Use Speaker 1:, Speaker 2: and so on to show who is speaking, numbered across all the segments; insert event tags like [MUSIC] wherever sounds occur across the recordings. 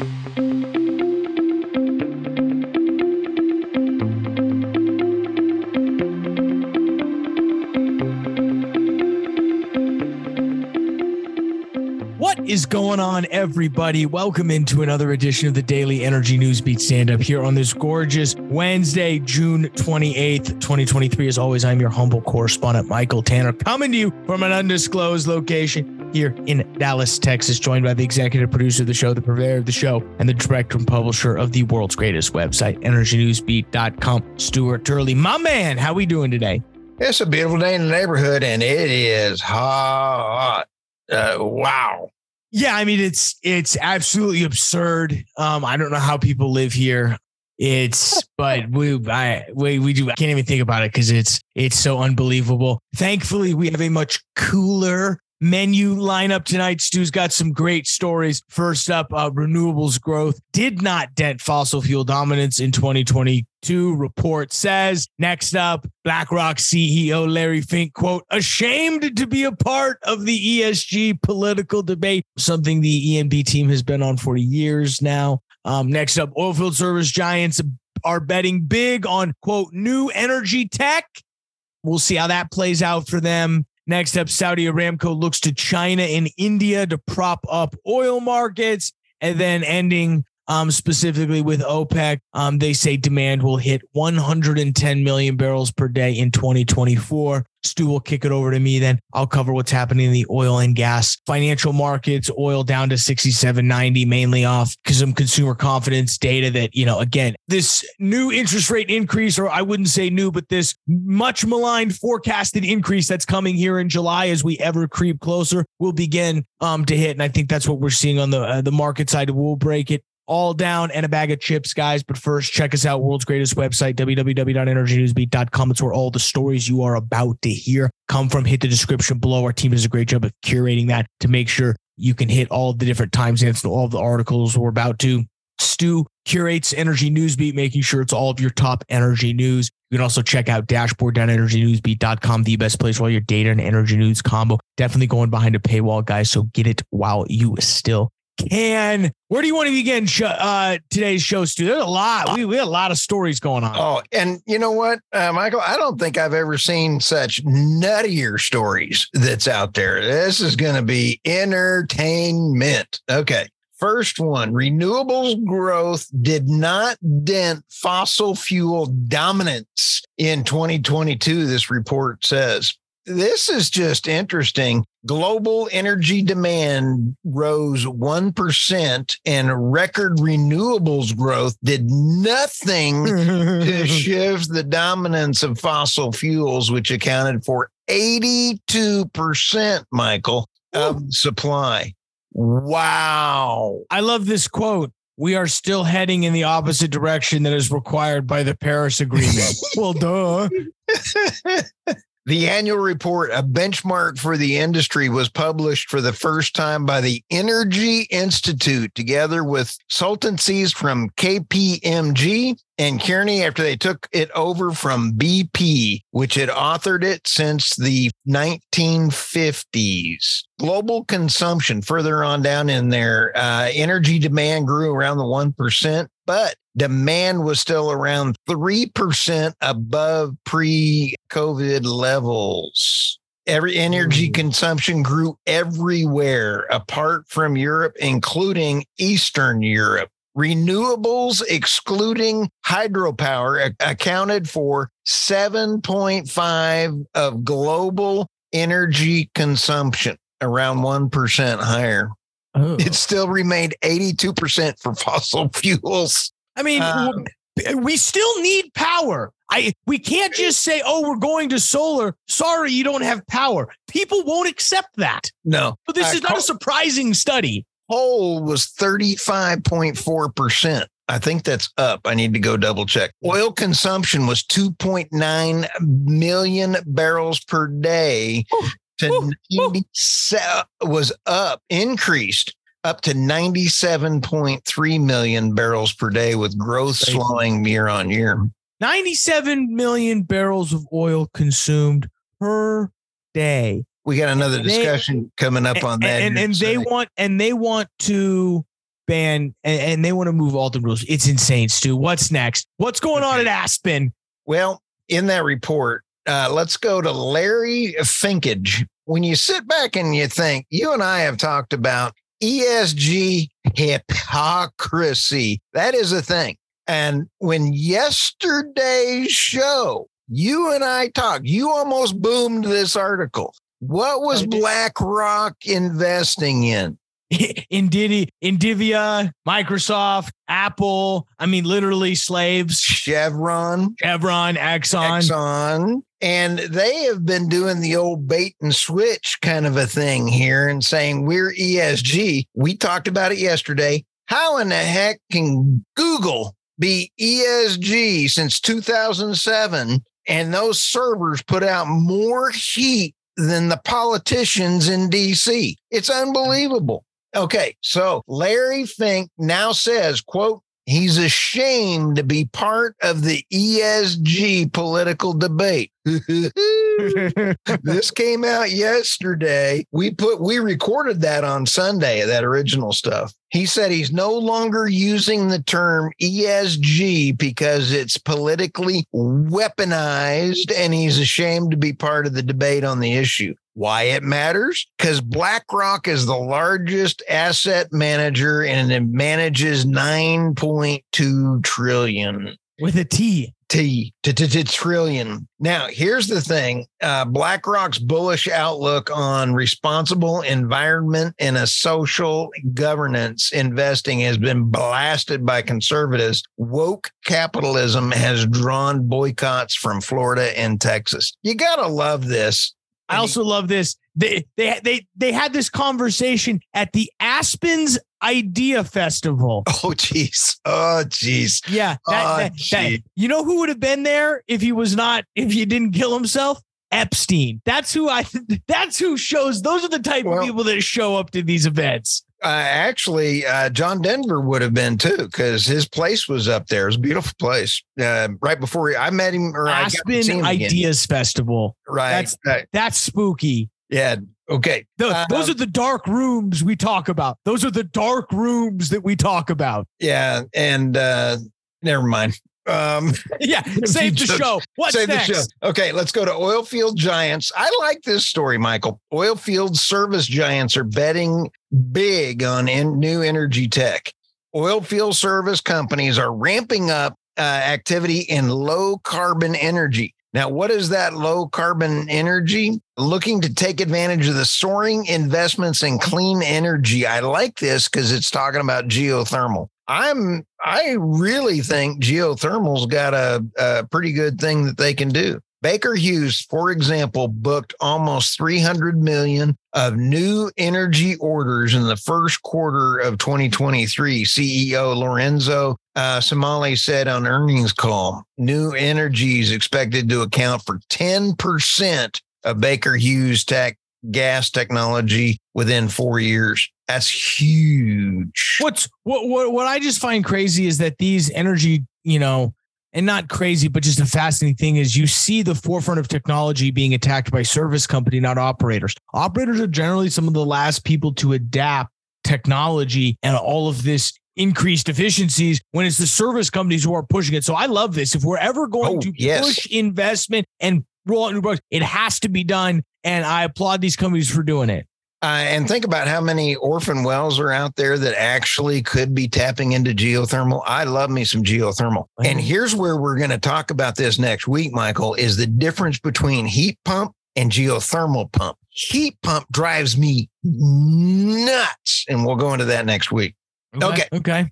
Speaker 1: What is going on, everybody? Welcome into another edition of the Daily Energy News Beat Stand Up here on this gorgeous Wednesday, June 28th, 2023. As always, I'm your humble correspondent, Michael Tanner, coming to you from an undisclosed location here in Dallas, Texas, joined by the executive producer of the show, the purveyor of the show, and the director and publisher of the world's greatest website, energynewsbeat.com, Stuart Turley. My man, how we doing today?
Speaker 2: It's a beautiful day in the neighborhood, and it is hot. Uh, wow.
Speaker 1: Yeah, I mean it's it's absolutely absurd. Um, I don't know how people live here. It's [LAUGHS] but we I we we do I can't even think about it because it's it's so unbelievable. Thankfully, we have a much cooler menu lineup tonight. Stu's got some great stories. First up, uh, renewables growth did not dent fossil fuel dominance in 2022. Report says. Next up, BlackRock CEO Larry Fink quote ashamed to be a part of the ESG political debate. Something the ENB team has been on for years now. Um, next up, oilfield service giants are betting big on quote new energy tech. We'll see how that plays out for them. Next up, Saudi Aramco looks to China and India to prop up oil markets. And then ending um, specifically with OPEC, um, they say demand will hit 110 million barrels per day in 2024. Stu will kick it over to me. Then I'll cover what's happening in the oil and gas financial markets. Oil down to 67.90, mainly off because some consumer confidence data that, you know, again, this new interest rate increase, or I wouldn't say new, but this much maligned forecasted increase that's coming here in July as we ever creep closer will begin um, to hit. And I think that's what we're seeing on the uh, the market side. We'll break it all down and a bag of chips, guys. But first, check us out, world's greatest website, www.energynewsbeat.com. It's where all the stories you are about to hear come from. Hit the description below. Our team does a great job of curating that to make sure you can hit all the different timestamps and all the articles we're about to. Stu curates Energy Newsbeat, making sure it's all of your top energy news. You can also check out dashboard.energynewsbeat.com, the best place for all your data and energy news combo. Definitely going behind a paywall, guys. So get it while you still can. Where do you want to begin uh, today's show, Stu? There's a lot. We, we a lot of stories going on.
Speaker 2: Oh, and you know what, uh, Michael? I don't think I've ever seen such nuttier stories that's out there. This is going to be entertainment. Okay. First one renewables growth did not dent fossil fuel dominance in 2022, this report says this is just interesting. Global energy demand rose 1%, and record renewables growth did nothing [LAUGHS] to shift the dominance of fossil fuels, which accounted for 82%, Michael, of supply. Wow.
Speaker 1: I love this quote. We are still heading in the opposite direction that is required by the Paris Agreement. [LAUGHS] well, duh. [LAUGHS]
Speaker 2: The annual report, a benchmark for the industry, was published for the first time by the Energy Institute, together with consultancies from KPMG and Kearney after they took it over from BP, which had authored it since the 1950s. Global consumption, further on down in there, uh, energy demand grew around the 1%, but demand was still around 3% above pre COVID levels. Every energy mm. consumption grew everywhere apart from Europe, including Eastern Europe. Renewables, excluding hydropower, accounted for 7.5 of global energy consumption, around 1% higher. Oh. It still remained 82% for fossil [LAUGHS] fuels.
Speaker 1: I mean, um, we still need power. I we can't just say, "Oh, we're going to solar." Sorry, you don't have power. People won't accept that.
Speaker 2: No.
Speaker 1: But this uh, is not a surprising study.
Speaker 2: Coal was 35.4%. I think that's up. I need to go double check. Oil consumption was 2.9 million barrels per day to 97 was up, increased up to 97.3 million barrels per day with growth slowing year on year.
Speaker 1: 97 million barrels of oil consumed per day.
Speaker 2: We got another discussion they, coming up on that.
Speaker 1: And, and, and they want and they want to ban and, and they want to move all the rules. It's insane, Stu. What's next? What's going on at Aspen?
Speaker 2: Well, in that report, uh, let's go to Larry Finkage. When you sit back and you think, you and I have talked about ESG hypocrisy. That is a thing. And when yesterday's show, you and I talked, you almost boomed this article. What was BlackRock investing in? [LAUGHS]
Speaker 1: Indidi, Indivia, Microsoft, Apple. I mean, literally slaves.
Speaker 2: Chevron,
Speaker 1: Chevron, Exxon.
Speaker 2: Exxon. And they have been doing the old bait and switch kind of a thing here and saying we're ESG. We talked about it yesterday. How in the heck can Google be ESG since 2007 and those servers put out more heat than the politicians in DC? It's unbelievable. Okay, so Larry Fink now says, quote, he's ashamed to be part of the ESG political debate. [LAUGHS] this came out yesterday. We put we recorded that on Sunday, that original stuff. He said he's no longer using the term ESG because it's politically weaponized and he's ashamed to be part of the debate on the issue. Why it matters? Because BlackRock is the largest asset manager and it manages 9.2 trillion.
Speaker 1: With a T.
Speaker 2: T, trillion. Now, here's the thing uh, BlackRock's bullish outlook on responsible environment and a social governance investing has been blasted by conservatives. Woke capitalism has drawn boycotts from Florida and Texas. You got to love this.
Speaker 1: I also love this. They they they they had this conversation at the Aspen Ideas Festival. [LAUGHS]
Speaker 2: Oh jeez. Oh jeez.
Speaker 1: Yeah. That,
Speaker 2: Oh,
Speaker 1: that- that- you know who would have been there if he was not if he didn't kill himself? Epstein. That's who I [LAUGHS] that's who shows those are the type
Speaker 2: Well-
Speaker 1: of people that show up to these events.
Speaker 2: Uh, actually, uh, John Denver would have been too because his place was up there. It was a beautiful place. Uh, right before I met him, or
Speaker 1: Aspen
Speaker 2: him again.
Speaker 1: Ideas Festival.
Speaker 2: Right.
Speaker 1: That's-
Speaker 2: right.
Speaker 1: That's spooky.
Speaker 2: Yeah. Okay.
Speaker 1: Those
Speaker 2: Um,
Speaker 1: are the dark rooms we talk about. Those are the dark rooms that we talk about.
Speaker 2: Yeah. And uh, never mind. Um, [LAUGHS] [LAUGHS]
Speaker 1: Yeah, save the show. What's
Speaker 2: Save
Speaker 1: next?
Speaker 2: the show. Okay, let's go to oil field giants. I like this story, Michael. Oil field service giants are betting big on in, new energy tech. Oil field service companies are ramping up uh, activity in low carbon energy. Now, what is that low carbon energy? Looking to take advantage of the soaring investments in clean energy. I like this because it's talking about geothermal. I'm I really think geothermal's got a, a pretty good thing that they can do. Baker Hughes, for example, booked almost 300 million of new energy orders in the first quarter of 2023. CEO Lorenzo uh, Simonelli said on earnings call, new energy is expected to account for 10% of Baker Hughes tech gas technology within four years. That's huge.
Speaker 1: What's what, what what I just find crazy is that these energy, you know, and not crazy, but just a fascinating thing is you see the forefront of technology being attacked by service company, not operators. Operators are generally some of the last people to adapt technology and all of this increased efficiencies when it's the service companies who are pushing it. So I love this. If we're ever going
Speaker 2: Oh,
Speaker 1: to
Speaker 2: yes.
Speaker 1: push investment and roll out new products, it has to be done. And I applaud these companies for doing it.
Speaker 2: Uh, and think about how many orphan wells are out there that actually could be tapping into geothermal. I love me some geothermal. And here's where we're going to talk about this next week, Michael, is the difference between heat pump and geothermal pump. Heat pump drives me nuts. And we'll go into that next week. Okay.
Speaker 1: Okay.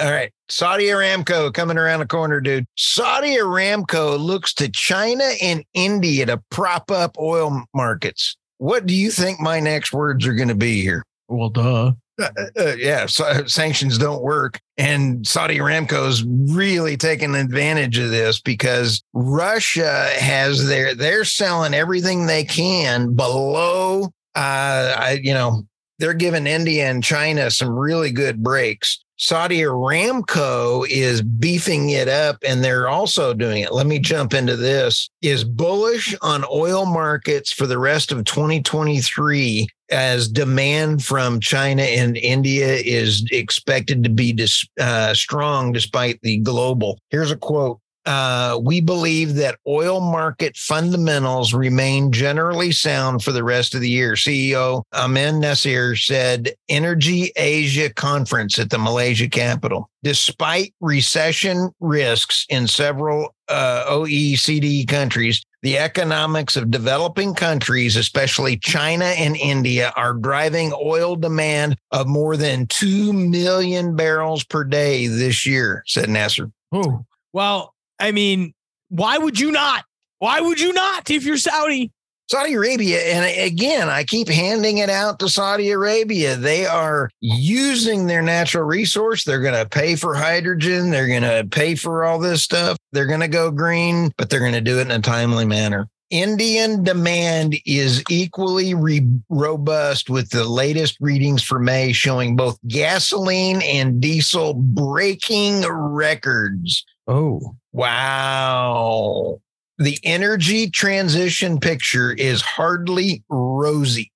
Speaker 2: All right. Saudi Aramco coming around the corner, dude. Saudi Aramco looks to China and India to prop up oil markets. What do you think my next words are going to be here?
Speaker 1: Well, duh.
Speaker 2: Uh, uh, yeah, so sanctions don't work. And Saudi Aramco is really taking advantage of this because Russia has their, they're selling everything they can below, uh, I, you know, they're giving India and China some really good breaks. Saudi Aramco is beefing it up and they're also doing it. Let me jump into this. Is bullish on oil markets for the rest of 2023 as demand from China and India is expected to be dis, uh, strong despite the global. Here's a quote uh, we believe that oil market fundamentals remain generally sound for the rest of the year. CEO Amin Nasser said, Energy Asia conference at the Malaysia capital. Despite recession risks in several uh, OECD countries, the economics of developing countries, especially China and India, are driving oil demand of more than 2 million barrels per day this year, said Nasser.
Speaker 1: Oh, well, I mean, why would you not? Why would you not if you're Saudi?
Speaker 2: Saudi Arabia, and again, I keep handing it out to Saudi Arabia. They are using their natural resource. They're going to pay for hydrogen. They're going to pay for all this stuff. They're going to go green, but they're going to do it in a timely manner. Indian demand is equally re- robust with the latest readings for May showing both gasoline and diesel breaking records.
Speaker 1: Oh,
Speaker 2: wow. The energy transition picture is hardly rosy.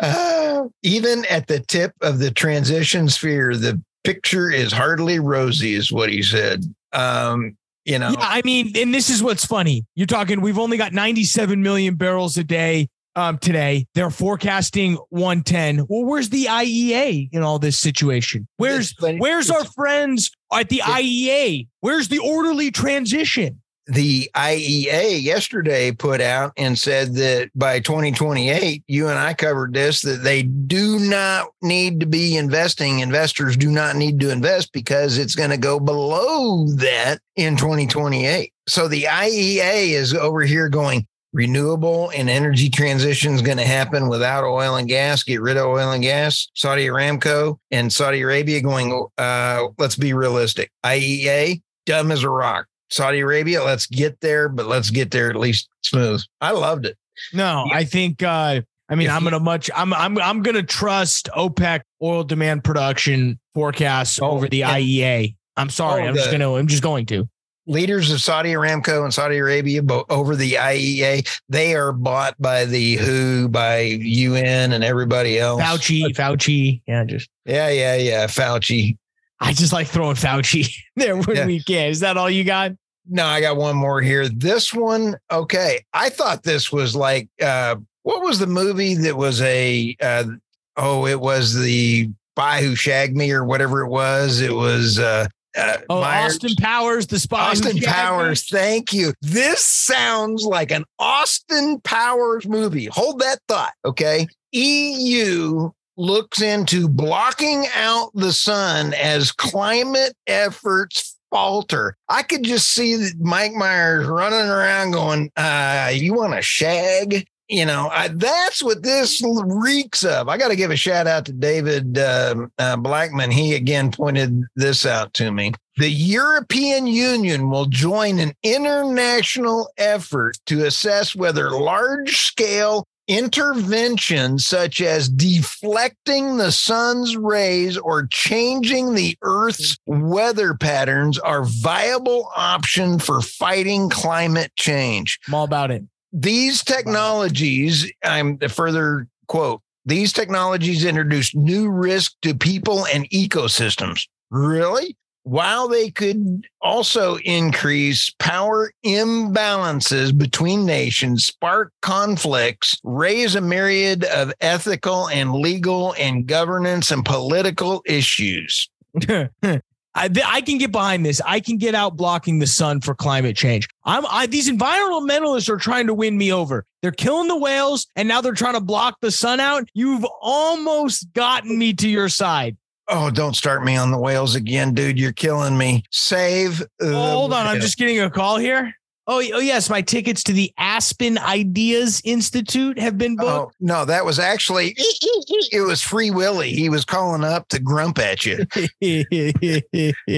Speaker 2: uh, [LAUGHS] even at the tip of the transition sphere, the picture is hardly rosy, is what he said. Um, you know,
Speaker 1: yeah, I mean, and this is what's funny. You're talking, we've only got 97 million barrels a day um, today. They're forecasting 110. Well, where's the IEA in all this situation? Where's where's our friends at the IEA? Where's the orderly transition?
Speaker 2: The IEA yesterday put out and said that by 2028, you and I covered this, that they do not need to be investing. Investors do not need to invest because it's going to go below that in 2028. So the IEA is over here going, renewable and energy transition is going to happen without oil and gas. Get rid of oil and gas. Saudi Aramco and Saudi Arabia going, uh, let's be realistic. IEA, dumb as a rock. Saudi Arabia, let's get there, but let's get there at least smooth. I loved it.
Speaker 1: No, I think uh I mean, if I'm gonna much. I'm I'm I'm gonna trust OPEC oil demand production forecasts oh, over the IEA. I'm sorry. Oh, I'm the, just gonna. I'm just going to
Speaker 2: leaders of Saudi Aramco and Saudi Arabia over the IEA, they are bought by the WHO, by UN, and everybody else.
Speaker 1: Fauci, Fauci, yeah, just
Speaker 2: yeah, yeah, yeah, Fauci.
Speaker 1: I just like throwing Fauci [LAUGHS] there when yeah. we can. Is that all you got?
Speaker 2: No, I got one more here. This one, okay. I thought this was like, uh, what was the movie that was a, uh, oh, it was the Spy Who Shagged Me or whatever it was. It was, uh,
Speaker 1: uh, oh, Myers. Austin Powers, the spy.
Speaker 2: Austin Powers, thank you. This sounds like an Austin Powers movie. Hold that thought, okay? EU looks into blocking out the sun as climate efforts falter. I could just see Mike Myers running around going, uh, you want to shag? You know, I, that's what this reeks of. I got to give a shout out to David uh, uh, Blackmon. He again pointed this out to me. The European Union will join an international effort to assess whether large scale interventions such as deflecting the sun's rays or changing the earth's weather patterns are viable option for fighting climate change.
Speaker 1: I'm all about it.
Speaker 2: These technologies, I'm the further quote, these technologies introduce new risk to people and ecosystems. Really? While they could also increase power imbalances between nations, spark conflicts, raise a myriad of ethical and legal and governance and political issues. [LAUGHS]
Speaker 1: I, I can get behind this. I can get out blocking the sun for climate change. I'm I, these environmentalists are trying to win me over. They're killing the whales and now they're trying to block the sun out. You've almost gotten me to your side.
Speaker 2: Oh, don't start me on the whales again, dude. You're killing me. Save.
Speaker 1: Oh, hold on. I'm just getting a call here. Oh, oh yes, my tickets to the Aspen Ideas Institute have been oh, booked. Oh,
Speaker 2: no, that was actually [LAUGHS] it was Free Willy. He was calling up to grump at you. [LAUGHS]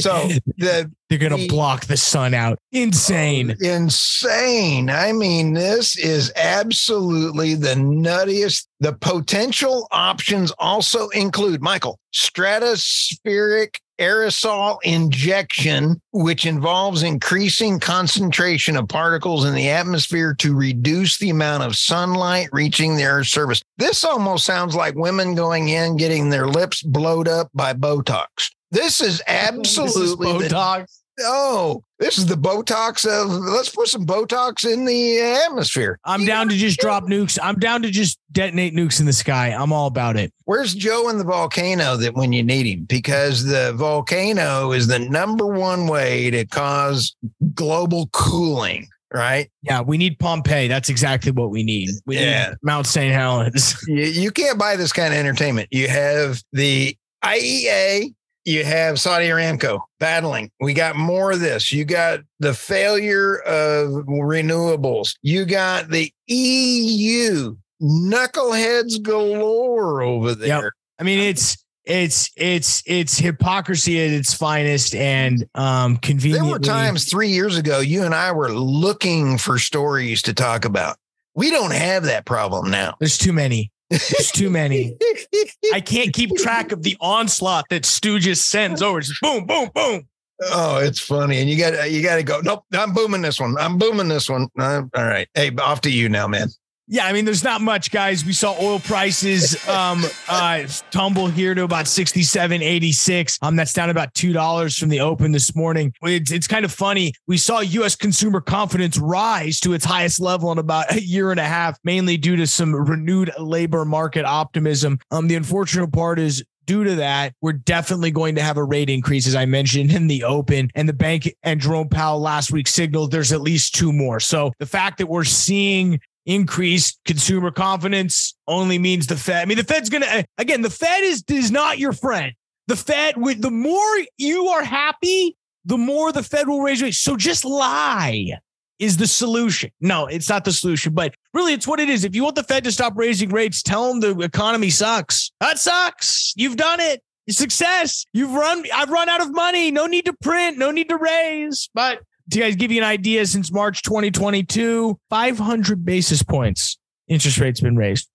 Speaker 2: so the
Speaker 1: they're gonna the, block the sun out. Insane.
Speaker 2: Oh, insane. I mean, this is absolutely the nuttiest. The potential options also include Michael stratospheric aerosol injection, which involves increasing concentration of particles in the atmosphere to reduce the amount of sunlight reaching the Earth's surface. This almost sounds like women going in getting their lips blowed up by Botox. This is absolutely
Speaker 1: this is Botox.
Speaker 2: The, oh, this is the Botox of let's put some Botox in the atmosphere.
Speaker 1: I'm down to just drop nukes. I'm down to just detonate nukes in the sky. I'm all about it.
Speaker 2: Where's Joe in the volcano that when you need him? Because the volcano is the number one way to cause global cooling right?
Speaker 1: Yeah, we need Pompeii. That's exactly what we need. We yeah. need Mount St. Helens.
Speaker 2: you, you can't buy this kind of entertainment. You have the IEA you have Saudi Aramco battling. We got more of this. You got the failure of renewables. You got the EU knuckleheads galore over there. Yep.
Speaker 1: I mean, it's it's it's it's hypocrisy at its finest and um convenient.
Speaker 2: There were times three years ago you and I were looking for stories to talk about. We don't have that problem now.
Speaker 1: There's too many. There's too many. [LAUGHS] I can't keep track of the onslaught that Stu just sends over. Just boom, boom, boom.
Speaker 2: Oh, it's funny, and you got you got to go. Nope, I'm booming this one. I'm booming this one. Uh, all right, hey, off to you now, man.
Speaker 1: Yeah, I mean, there's not much, guys. We saw oil prices um, uh, tumble here to about 67, 86. Um, that's down about $2 from the open this morning. It's, it's kind of funny. We saw U.S. consumer confidence rise to its highest level in about a year and a half, mainly due to some renewed labor market optimism. Um, the unfortunate part is due to that, we're definitely going to have a rate increase, as I mentioned in the open. And the bank and Jerome Powell last week signaled there's at least two more. So the fact that we're seeing increased consumer confidence only means the Fed. I mean, the Fed's going to, eh, again, the Fed is, is not your friend. The Fed, with the more you are happy, the more the Fed will raise rates. So just lie is the solution. No, it's not the solution, but really it's what it is. If you want the Fed to stop raising rates, tell them the economy sucks. That sucks. You've done it. Success. You've run, I've run out of money. No need to print, no need to raise. But to guys give you an idea, since March 2022, 500 basis points interest rates been raised.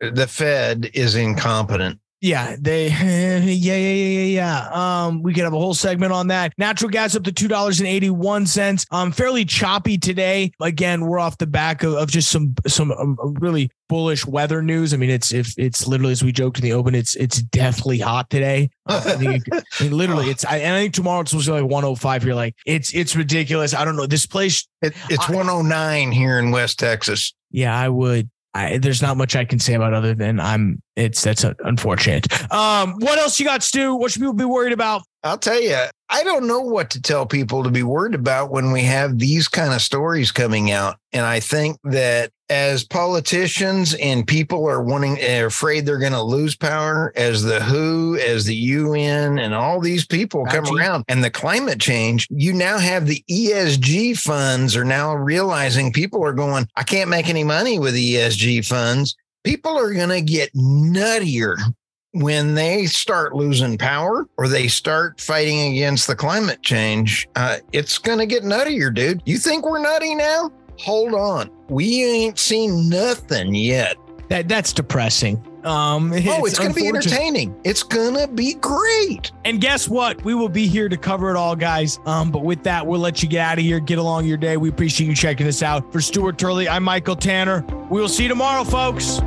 Speaker 2: The Fed is incompetent.
Speaker 1: Yeah, they [LAUGHS] yeah, yeah, yeah, yeah, yeah. Um, we could have a whole segment on that. Natural gas up to two dollars and eighty one cents. Um, fairly choppy today. Again, we're off the back of, of just some some um, really bullish weather news. I mean, it's if it's literally as we joked in the open, it's it's deathly hot today. Uh, I, [LAUGHS] think, I mean, literally, it's I, and I think tomorrow it's supposed to be like one hundred oh five. You're like, it's it's ridiculous. I don't know this place.
Speaker 2: It, it's one hundred nine here in West Texas.
Speaker 1: Yeah, I would I, there's not much I can say about other than I'm. It's that's unfortunate. Um, what else you got, Stu? What should people be worried about?
Speaker 2: I'll tell you, I don't know what to tell people to be worried about when we have these kind of stories coming out. And I think that as politicians and people are wanting, are afraid they're going to lose power, as the WHO, as the UN, and all these people come around, and the climate change, you now have the ESG funds are now realizing people are going, I can't make any money with ESG funds. People are going to get nuttier when they start losing power or they start fighting against the climate change, uh, it's going to get nuttier, dude. You think we're nutty now? Hold on. We ain't seen nothing yet.
Speaker 1: That that's depressing. Um,
Speaker 2: it's oh, it's going to be entertaining. It's going to be great.
Speaker 1: And guess what? We will be here to cover it all, guys. Um, but with that, we'll let you get out of here, get along your day. We appreciate you checking us out. For Stuart Turley, I'm Michael Tanner. We will see you tomorrow, folks.